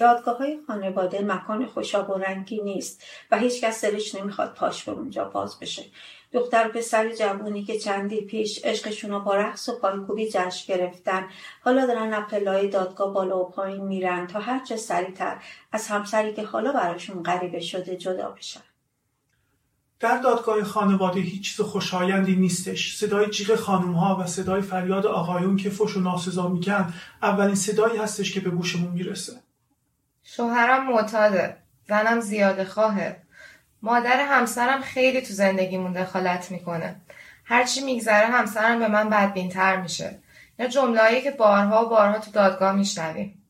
دادگاه های خانواده مکان خوشاب و رنگی نیست و هیچکس دلش نمی‌خواد پاش به اونجا باز بشه. دختر پسر جوونی که چندی پیش عشقشون رو با رقص و پایکوبی جشن گرفتن حالا دارن اپلای دادگاه بالا و پایین میرن تا هرچه سریعتر از همسری که حالا براشون غریبه شده جدا بشن. در دادگاه خانواده هیچ چیز خوشایندی نیستش. صدای جیغ خانم ها و صدای فریاد آقایون که فش و ناسزا میگن اولین صدایی هستش که به گوشمون می‌رسه. شوهرم معتاده زنم زیاده خواهه. مادر همسرم خیلی تو زندگیمون دخالت می‌کنه. هرچی میگذره همسرم به من بدبینتر میشه. یا جملهایی که بارها و بارها تو دادگاه میشنویم.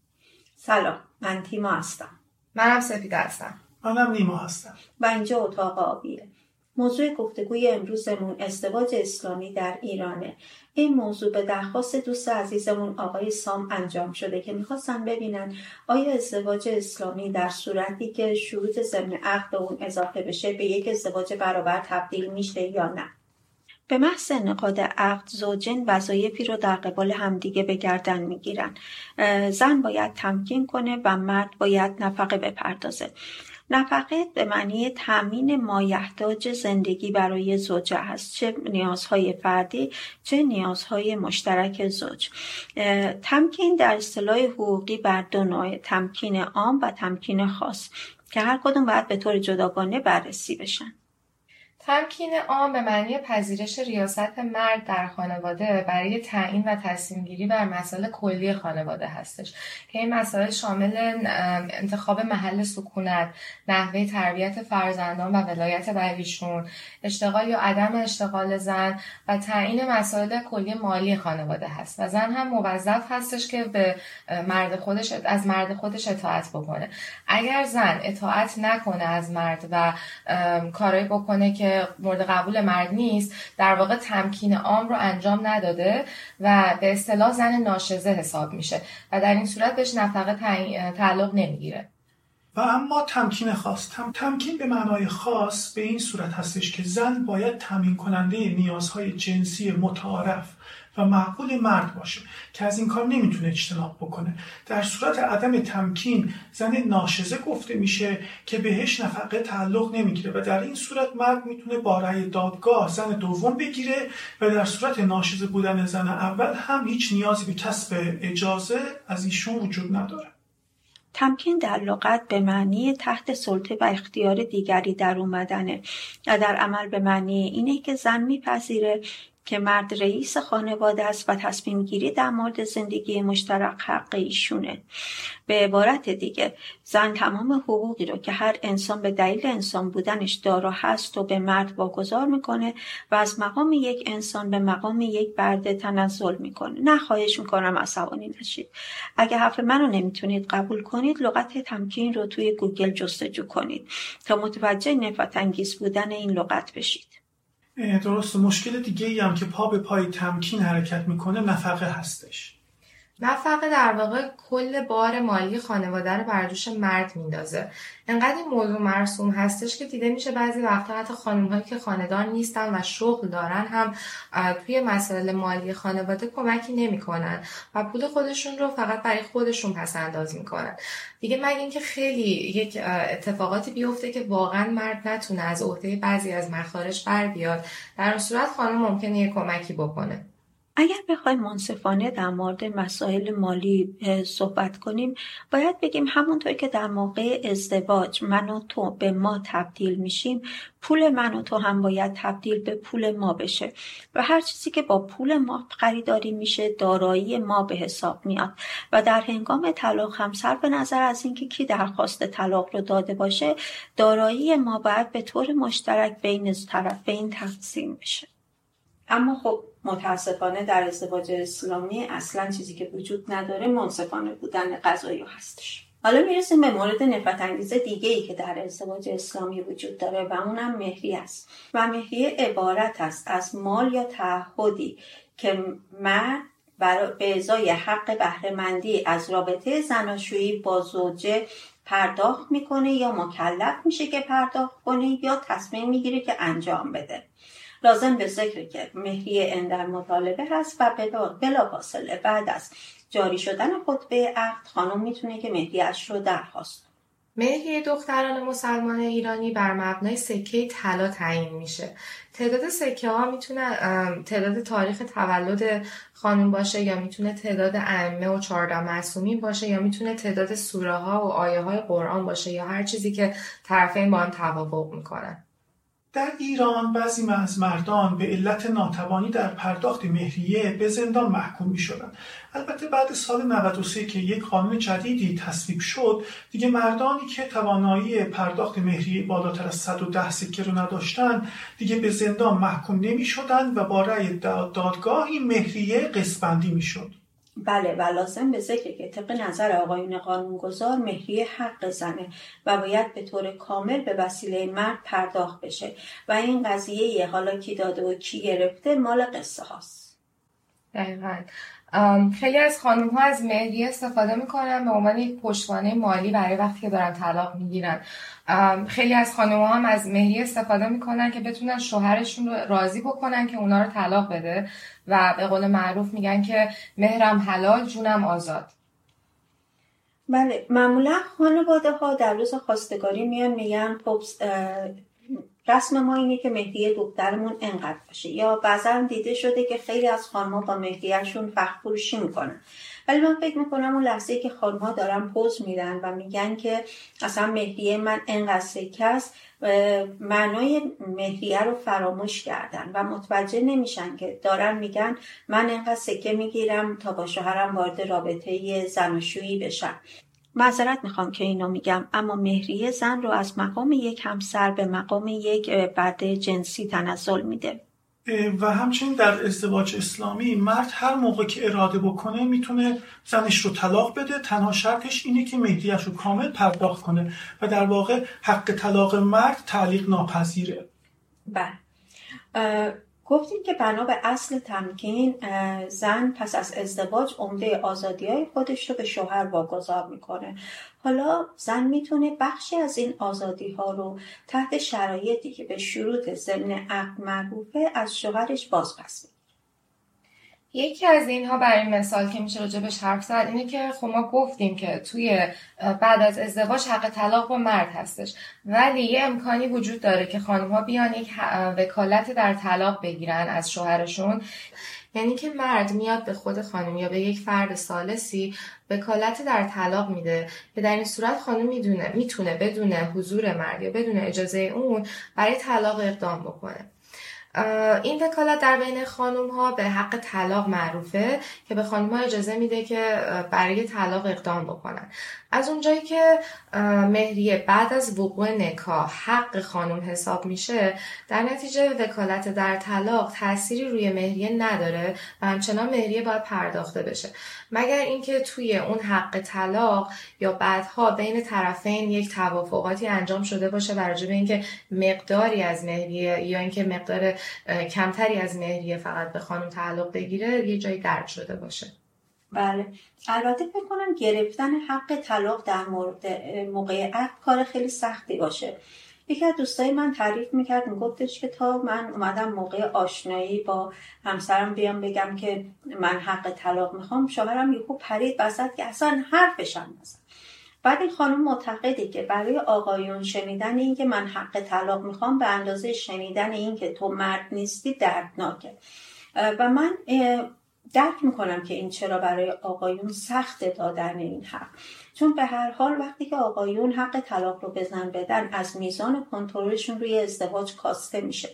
سلام من تیما هستم. منم سپیده هستم. منم نیما هستم. و اینجا اتاق آبیه. موضوع گفتگوی امروزمون ازدواج اسلامی در ایرانه. این موضوع به درخواست دوست عزیزمون آقای سام انجام شده که می‌خواستن ببینن آیا ازدواج اسلامی در صورتی که شروط ضمن عقد اون اضافه بشه به یک ازدواج برابر تبدیل میشه یا نه؟ به محض انعقاد عقد زوجین وظایفی رو در قبال همدیگه به گردن می‌گیرن. زن باید تمکین کنه و مرد باید نفقه بپردازه. نفقه به معنی تامین مایحتاج زندگی برای زوجه هست چه نیازهای فردی چه نیازهای مشترک زوج. تمکین در اصطلاح حقوقی بر دو نوع تمکین عام و تمکین خاص که هر کدوم باید به طور جداگانه بررسی بشن. تمکین عام به معنی پذیرش ریاست مرد در خانواده برای تعیین و تصمیم گیری بر مسائل کلی خانواده هستش. که این مسائل شامل انتخاب محل سکونت، نحوه تربیت فرزندان و ولایت بر اشتغال یا عدم اشتغال زن و تعیین مسائل کلی مالی خانواده هست. و زن هم موظف هستش که به مرد خودش از مرد خودش اطاعت بکنه. اگر زن اطاعت نکنه از مرد و کارایی بکنه که مورد قبول مرد نیست در واقع تمکین عام رو انجام نداده و به اصطلاح زن ناشزه حساب میشه و در این صورت بهش نفقه تعلق نمی‌گیره. و اما تمکین خاص. تم، تمکین به معنای خاص به این صورت هستش که زن باید تمین کننده نیازهای جنسی متعارف و معقول مرد باشه که از این کار نمی‌تونه اجتناب بکنه. در صورت عدم تمکین زن ناشزه گفته میشه که بهش نفقه تعلق نمی‌گیره و در این صورت مرد می‌تونه با رأی دادگاه زن دوم بگیره و در صورت ناشزه بودن زن اول هم هیچ نیازی به کسب اجازه از ایشون وجود نداره. تمکین در لغت به معنی تحت سلطه و اختیار دیگری در اومدنه. و در عمل به معنی اینه که زن میپذیره که مرد رئیس خانواده است و تصمیم گیری در مورد زندگی مشترک حق ایشونه. به عبارت دیگه زن تمام حقوقی رو که هر انسان به دلیل انسان بودنش دارا هست و به مرد واگذار می‌کنه و از مقام یک انسان به مقام یک برده تنزل می‌کنه. نه خواهش می‌کنم عصبانی نشید. اگه حرف منو نمی‌تونید قبول کنید لغت تمکین رو توی گوگل جستجو کنید تا متوجه نفت انگیز بودن این لغت بشید. درست مشکل دیگه ای هم که پا به پای تمکین حرکت می‌کنه نفقه هستش. نفقه در واقع کل بار مالی خانواده رو بر دوش مرد میندازه. انقدر این موضوع مرسوم هستش که دیده میشه بعضی وقتا حتی خانم هایی که خاندار نیستن و شغل دارن هم توی مسائل مالی خانواده کمکی نمی‌کنن و پول خودشون رو فقط برای خودشون پس انداز می‌کنن. دیگه مگه اینکه خیلی یک اتفاقاتی بیفته که واقعا مرد نتونه از عهده بعضی از مخارج بر بیاد. در اون صورت خانم ممکنه یه کمکی بکنه. اگر بخوایم منصفانه در مورد مسائل مالی صحبت کنیم باید بگیم همونطور که در موقع ازدواج من و تو به ما تبدیل میشیم پول من و تو هم باید تبدیل به پول ما بشه و هر چیزی که با پول ما خریداری میشه دارایی ما به حساب میاد و در هنگام طلاق هم به نظر از اینکه کی درخواست طلاق رو داده باشه دارایی ما باید به طور مشترک بین طرفین تقسیم بشه. اما خب متاسفانه در ازدواج اسلامی اصلا چیزی که وجود نداره منصفانه بودن قضایی هستش. حالا می‌رسیم به مورد نفرت انگیز دیگه ای که در ازدواج اسلامی وجود داره و اونم مهری است. و مهریه عبارت است از مال یا تعهدی که مرد به ازای حق بهرهمندی از رابطه زناشویی با زوجه پرداخت می‌کنه یا مکلف میشه که پرداخت کنه یا تصمیم می‌گیره که انجام بده. لازم به ذکر که مهریه اندر مطالبه هست و بلا فاصله بعد از جاری شدن خطبه عقد خانم می‌تونه که مهریهش رو درخواست. مهریه دختران مسلمان ایرانی بر مبنای سکه طلا تعیین میشه. تعداد سکه ها می‌تونه تعداد تاریخ تولد خانم باشه یا می‌تونه تعداد ائمه و چهارده معصومین باشه یا می‌تونه تعداد سوره ها و آیه های قرآن باشه یا هر چیزی که طرفین با هم توافق می‌کنن. در ایران بعضی از مردان به علت ناتوانی در پرداخت مهریه به زندان محکوم می شدن. البته بعد سال 93 که یک قانون جدیدی تصویب شد دیگه مردانی که توانایی پرداخت مهریه بالاتر از 110 سکه رو نداشتن دیگه به زندان محکوم نمی شدن و با رأی دادگاهی مهریه قسمندی می شد. بله و لازم به ذکر که طبق نظر آقایون قانونگذار مهریه حق زنه و باید به طور کامل به وسیله مرد پرداخت بشه. و این قضیه حالا کی داده و کی گرفته مال قصه هاست. دقیقا. خیلی از خانم ها از مهریه استفاده می‌کنن به عنوان یک پشتوانه مالی برای وقتی که دارن طلاق می‌گیرن. خیلی از خانم هم از مهریه استفاده می‌کنن که بتونن شوهرشون رو راضی بکنن که اونا رو طلاق بده و به قول معروف میگن که مهرم حلال جونم آزاد. بله معمولا خانواده ها در روز خواستگاری میان میگن خب رسم ما اینه که مهدی دخترمون انقدر باشه. یا بعضا دیده شده که خیلی از خانمها با مهدیهشون فخر فروشی می‌کنن. ولی من فکر می‌کنم اون لحظه که خانمها دارن پوز میدن و میگن که اصلا مهدیه من انقدر سکه است معنای مهریه رو فراموش کردن و متوجه نمیشن که دارن میگن من انقدر سکه می‌گیرم تا با شوهرم وارد رابطه زناشویی بشم. معذرت می‌خوام که اینو میگم اما مهریه زن رو از مقام یک همسر به مقام یک بعد جنسی تنزل میده. و همچنین در ازدواج اسلامی مرد هر موقع که اراده بکنه می‌تونه زنش رو طلاق بده. تنها شرطش اینه که مهریهش رو کامل پرداخت کنه و در واقع حق طلاق مرد تعلیق ناپذیره. بله. گفتیم که بنا به اصل تمکین زن پس از ازدواج عمده آزادی های خودش رو به شوهر واگذار می‌کنه. حالا زن می‌تونه بخشی از این آزادی ها رو تحت شرایطی که به شروط ضمن عقد معروفه از شوهرش باز پس یکی از اینها برای مثال که میشه راجبش حرف زد اینه که خب ما گفتیم که توی بعد از ازدواج حق طلاق با مرد هستش. ولی یه امکانی وجود داره که خانم ها بیان یک وکالت در طلاق بگیرن از شوهرشون. یعنی که مرد میاد به خود خانم یا به یک فرد سالسی وکالت در طلاق میده. که در این صورت خانم می‌دونه می‌تونه بدون حضور مرد یا بدون اجازه اون برای طلاق اقدام بکنه. این وکالت در بین خانم ها به حق طلاق معروفه که به خانم ها اجازه میده که برای طلاق اقدام بکنن. از اونجایی که مهریه بعد از وقوع نکاح حق خانم حساب میشه در نتیجه وکالت در طلاق تأثیری روی مهریه نداره و همچنان مهریه باید پرداخته بشه. مگر اینکه توی اون حق طلاق یا بعدها بین طرفین یک توافقاتی انجام شده باشه به اینکه مقداری از مهریه یا اینکه مقدار کمتری از مهریه فقط به خانم تعلق بگیره یه جایی درد شده باشه. بله. البته فکر کنم گرفتن حق طلاق در مورد موقع عقد کار خیلی سختی باشه. یکی از دوستای من تعریف می‌کرد میگفتش که تا من اومدم موقع آشنایی با همسرم بیام بگم که من حق طلاق می‌خوام شوهرم یهو پرید وسط که اصلا حرفشم نزد. بعد این خانم معتقده که برای آقایون شنیدن این که من حق طلاق می‌خوام به اندازه شنیدن این که تو مرد نیستی دردناکه. و من درک می‌کنم که این چرا برای آقایون سخت دادن این حق. چون به هر حال وقتی که آقایون حق طلاق رو بزن بدن از میزان کنترلشون روی ازدواج کاسته میشه.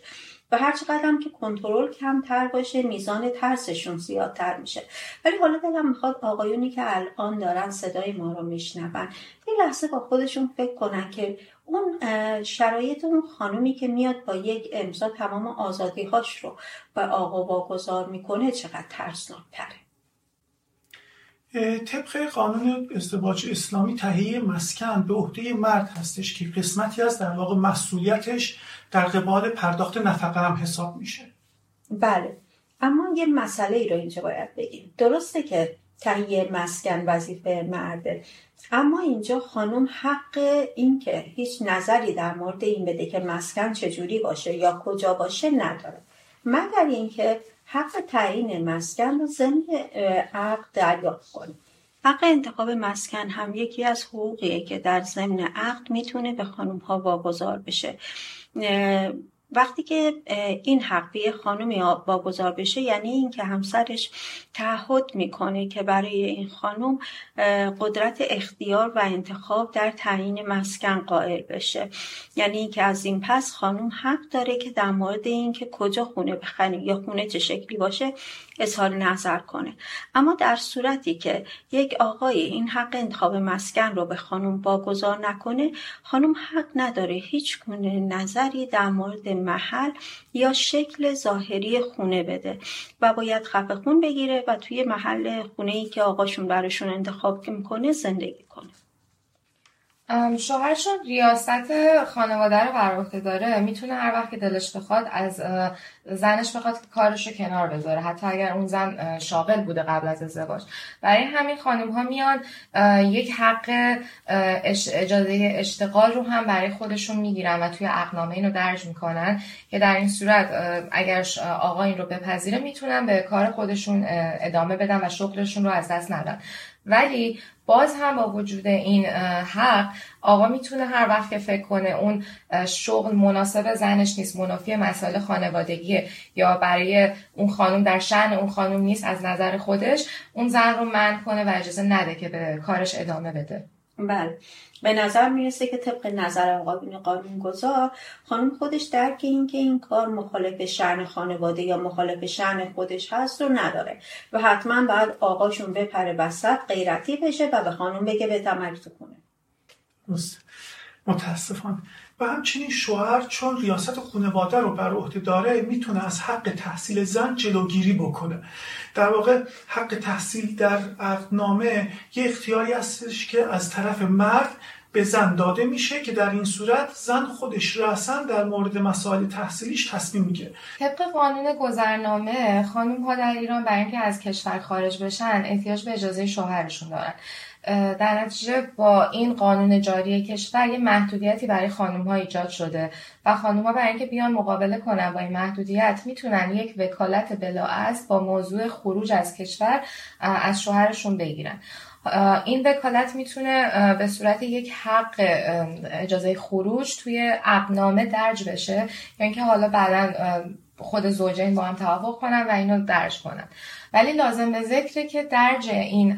و هر چقدر که کنترل کمتر باشه میزان ترسشون زیادتر میشه. ولی حالا دلم می‌خواد آقایونی که الان دارن صدای ما رو میشنون یه لحظه با خودشون فکر کنن که اون شرایط اون خانومی که میاد با یک امضا تمام آزادی هاش رو به آقا واگذار می‌کنه چقدر ترسناک تره طبق قانون ازدواج اسلامی تهیه مسکن به عهده مرد هستش که قسمتی از در واقع مسئولیتش در قبال پرداخت نفقه هم حساب میشه. بله. اما یه مسئله ای رو اینجا باید بگیم. درسته که تهیه مسکن وظیفه مرده. اما اینجا خانم حق این که هیچ نظری در مورد این بده که مسکن چجوری باشه یا کجا باشه نداره. مگر اینکه حق تعیین مسکن رو ضمن عقد دریافت کنه. حق انتخاب مسکن هم یکی از حقوقیه که در ضمن عقد می‌تونه به خانم ها واگذار بشه. وقتی که این حق به خانمی واگذار بشه یعنی اینکه همسرش تعهد می‌کنه که برای این خانم قدرت اختیار و انتخاب در تعیین مسکن قائل بشه. یعنی اینکه از این پس خانم حق داره که در مورد اینکه کجا خونه بخره یا خونه چه شکلی باشه اظهار نظر کنه. اما در صورتی که یک آقای این حق انتخاب مسکن رو به خانم واگذار نکنه خانم حق نداره هیچ گونه نظری در مورد محل یا شکل ظاهری خونه بده و باید خفه خون بگیره و توی محل خونه ای که آقاشون براشون انتخاب می‌کنه زندگی کنه. شوهرشون ریاست خانواده رو بر عهده داره. می‌تونه هر وقت که دلش بخواد از زنش بخواد کارش رو کنار بذاره. حتی اگر اون زن شاغل بوده قبل از ازدواج. برای همین خانم ها میان یک حق اجازه اشتغال رو هم برای خودشون می‌گیرن و توی عقنامه اینو درج می‌کنن که در این صورت اگر آقا این رو بپذیره می‌تونن به کار خودشون ادامه بدن و شغلشون رو از دست ندن. ولی باز هم با وجود این حق آقا می‌تونه هر وقت که فکر کنه اون شغل مناسب زنش نیست منافی مسائل خانوادگیه یا برای اون خانم در شن اون خانم نیست از نظر خودش اون زن رو من کنه و اجازه نده که به کارش ادامه بده. بله. به نظر می‌رسه که طبق نظر آقایون قانونگذار خانم خودش درک این که این کار مخالف شعن خانواده یا مخالف شعن خودش هست رو نداره و حتما بعد آقاشون بپره وسط غیرتی بشه و به خانم بگه به تمری تو کنه متاسفانه. و همچنین شوهر چون ریاست خانواده رو بر عهده داره می‌تونه از حق تحصیل زن جلوگیری بکنه. در واقع حق تحصیل در عقدنامه یه اختیاری هستش که از طرف مرد به زن داده میشه که در این صورت زن خودش رسن در مورد مسائل تحصیلیش تصمیم می‌گیره. طبق قانون گذرنامه خانم ها در ایران برای اینکه از کشور خارج بشن احتیاج به اجازه شوهرشون دارن. در نتیجه با این قانون جاری کشور یه محدودیتی برای خانم ها ایجاد شده و خانم ها برای اینکه بیان مقابله کنن با این محدودیت می‌تونن یک وکالت بلاعت با موضوع خروج از کشور از شوهرشون بگیرن. این وکالت می‌تونه به صورت یک حق اجازه خروج توی عقنامه درج بشه. یا اینکه حالا بعدا خود زوجین با هم توافق کنن و اینو درج کنن. ولی لازم به ذکره که درج این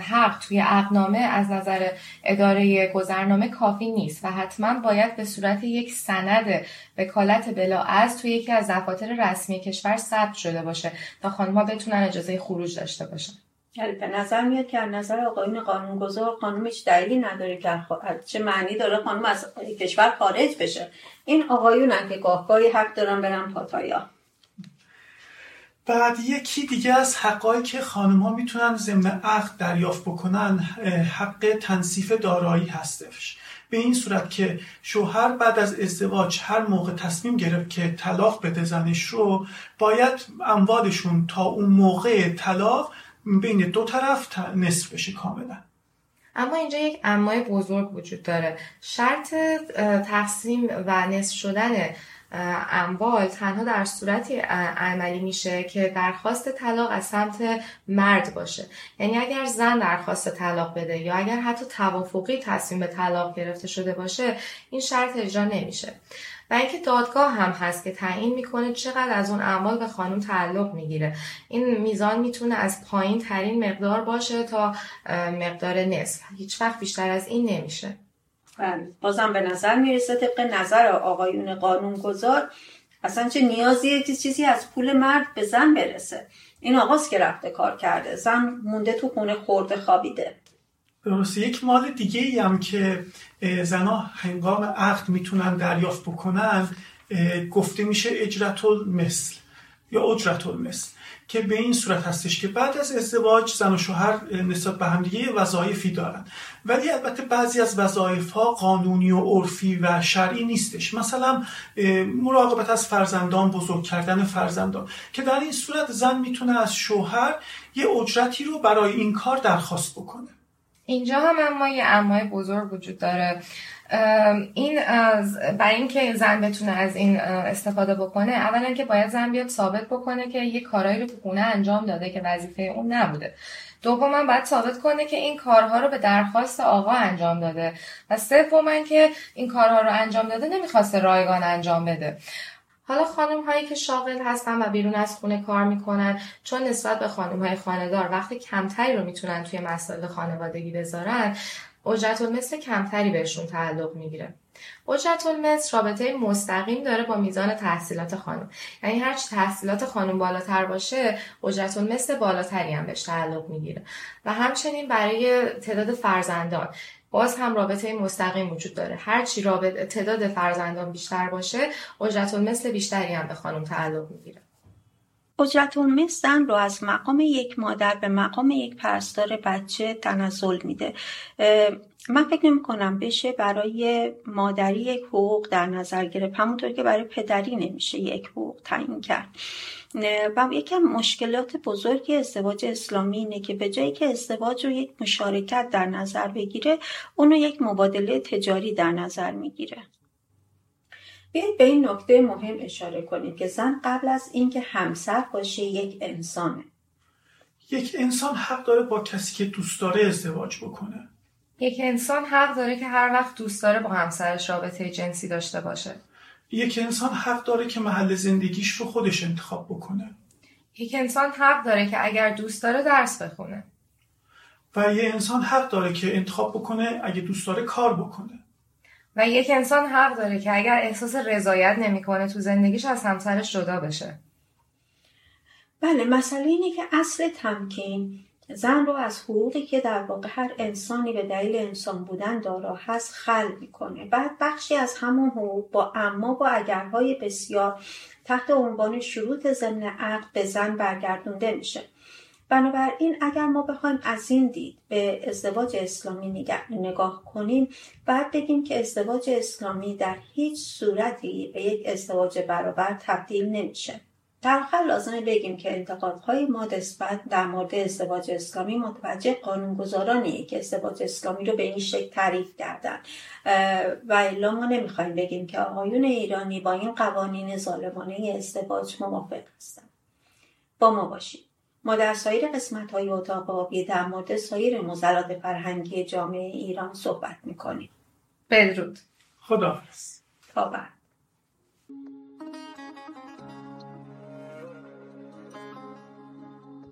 حق توی عقنامه از نظر اداره گذرنامه کافی نیست و حتما باید به صورت یک سند وکالت بلا از توی یکی از دفاتر رسمی کشور ثبت شده باشه تا خانمها بتونن اجازه خروج داشته باشن. به نظر میاد که از نظر آقایون قانونگذار قانون هیچ دلیلی نداره که چه معنی داره خانم از کشور خارج بشه. این آقایون هم که گاهگاهی حق دارن برن پاتایا. بعد یکی دیگه از حقایی که خانم ها می‌تونن ضمن عقد دریافت بکنن حق تنصیف دارایی هستش. به این صورت که شوهر بعد از ازدواج هر موقع تصمیم گرفت که طلاق بده زنش رو باید اموالشون تا اون موقع طلاق بین دو طرف نصف بشه کاملا. اما اینجا یک امای بزرگ وجود داره. شرط تقسیم و نصف شدن اموال تنها در صورتی عملی میشه که درخواست طلاق از سمت مرد باشه. یعنی اگر زن درخواست طلاق بده یا اگر حتی توافقی تصمیم به طلاق گرفته شده باشه این شرط اجرا نمیشه. و اینکه دادگاه هم هست که تعیین می‌کنه چقدر از اون اعمال به خانم تعلق می‌گیره. این میزان می‌تونه از پایین ترین مقدار باشه تا مقدار نصف. هیچ وقت بیشتر از این نمیشه. بله. بازم به نظر می‌رسه طبق نظر آقایون قانونگذار اصلا چه نیازیه که چیزی از پول مرد به زن برسه. این آقاست که رفته کار کرده. زن مونده تو خونه خورده خوابیده. درسته. یک مال دیگه ای هم که زنها هنگام عقد می‌تونن دریافت بکنن گفته میشه اجرت المثل. یا اجرت المثل که به این صورت هستش که بعد از ازدواج زن و شوهر نسبت به همدیگه وظایفی دارن. ولی البته بعضی از وظایف ها قانونی و عرفی و شرعی نیستش. مثلا مراقبت از فرزندان بزرگ کردن فرزندان. که در این صورت زن می‌تونه از شوهر یه اجرتی رو برای این کار درخواست بکنه. اینجا هم اما یه امای بزرگ وجود داره. این برای اینکه زن بتونه از این استفاده بکنه اولا که باید زن بیاد ثابت بکنه که یه کارهایی رو تو خونه انجام داده که وظیفه اون نبوده. دوما باید ثابت کنه که این کارها رو به درخواست آقا انجام داده. و سوما که این کارها رو انجام داده نمی‌خواسته رایگان انجام بده. حالا خانم هایی که شاغل هستن و بیرون از خونه کار می‌کنن چون نسبت به خانم های خاندار وقتی کمتری رو می‌تونن توی مسائل خانوادگی بذارن اجرت مثل کمتری بهشون تعلق می‌گیره. اجرت المثل رابطه مستقیم داره با میزان تحصیلات خانم. یعنی هرچی تحصیلات خانم بالاتر باشه اجرت المثل بالاتری هم بهش تعلق می‌گیره. و همچنین برای تعداد فرزندان باز هم رابطه مستقیم وجود داره. هرچی رابطه تعداد فرزندان بیشتر باشه اجرت المثل بیشتری هم به خانم تعلق می‌گیره. المثل زن رو از مقام یک مادر به مقام یک پرستار بچه تنزل میده. من فکر نمی کنم بشه برای مادری یک حقوق در نظر گرفت. همونطور که برای پدری نمیشه یک حقوق تعیین کرد. و یکم مشکلات بزرگی ازدواج اسلامی اینه که به جایی که ازدواج رو یک مشارکت در نظر بگیره اونو یک مبادله تجاری در نظر می‌گیره. بیایید به این نکته مهم اشاره کنید که زن قبل از اینکه همسر باشه یک انسانه. یک انسان حق داره با کسی که دوست داره ازدواج بکنه. یک انسان حق داره که هر وقت دوست داره با همسرش رابطه جنسی داشته باشه. یک انسان حق داره که محل زندگیش رو خودش انتخاب بکنه. یک انسان حق داره که اگر دوست داره درس بخونه. و یک انسان حق داره که انتخاب بکنه اگه دوست داره کار بکنه. و یک انسان حق داره که اگر احساس رضایت نمی‌کنه تو زندگیش از همسرش جدا بشه. بله مسئله اینه که اصل تمکین زن رو از حقوقی که در واقع هر انسانی به دلیل انسان بودن دارا هست خل می‌کنه. بعد بخشی از همون حقوق با اما با اگرهای بسیار تحت عنوان شروط ضمن عقد به زن برگردونده میشه. بنابراین اگر ما بخوایم از این دید به ازدواج اسلامی نگاه کنیم باید بگیم که ازدواج اسلامی در هیچ صورتی به یک ازدواج برابر تبدیل نمیشه. در آخر لازمه بگیم که انتقادهای ما نسبت در مورد ازدواج اسلامی متوجه قانونگذارانیه که ازدواج اسلامی رو به این شکل تعریف کردن. و الا ما نمی‌خوایم بگیم که آقایون ایرانی با این قوانین ظالمانه ازدواج موافق هستن. با ما باشید. ما در سایر قسمت های اتاق آبی در مورد سایر مزلات فرهنگی جامعه ایران صحبت می‌کنیم. بدرود. خدا تا بعد.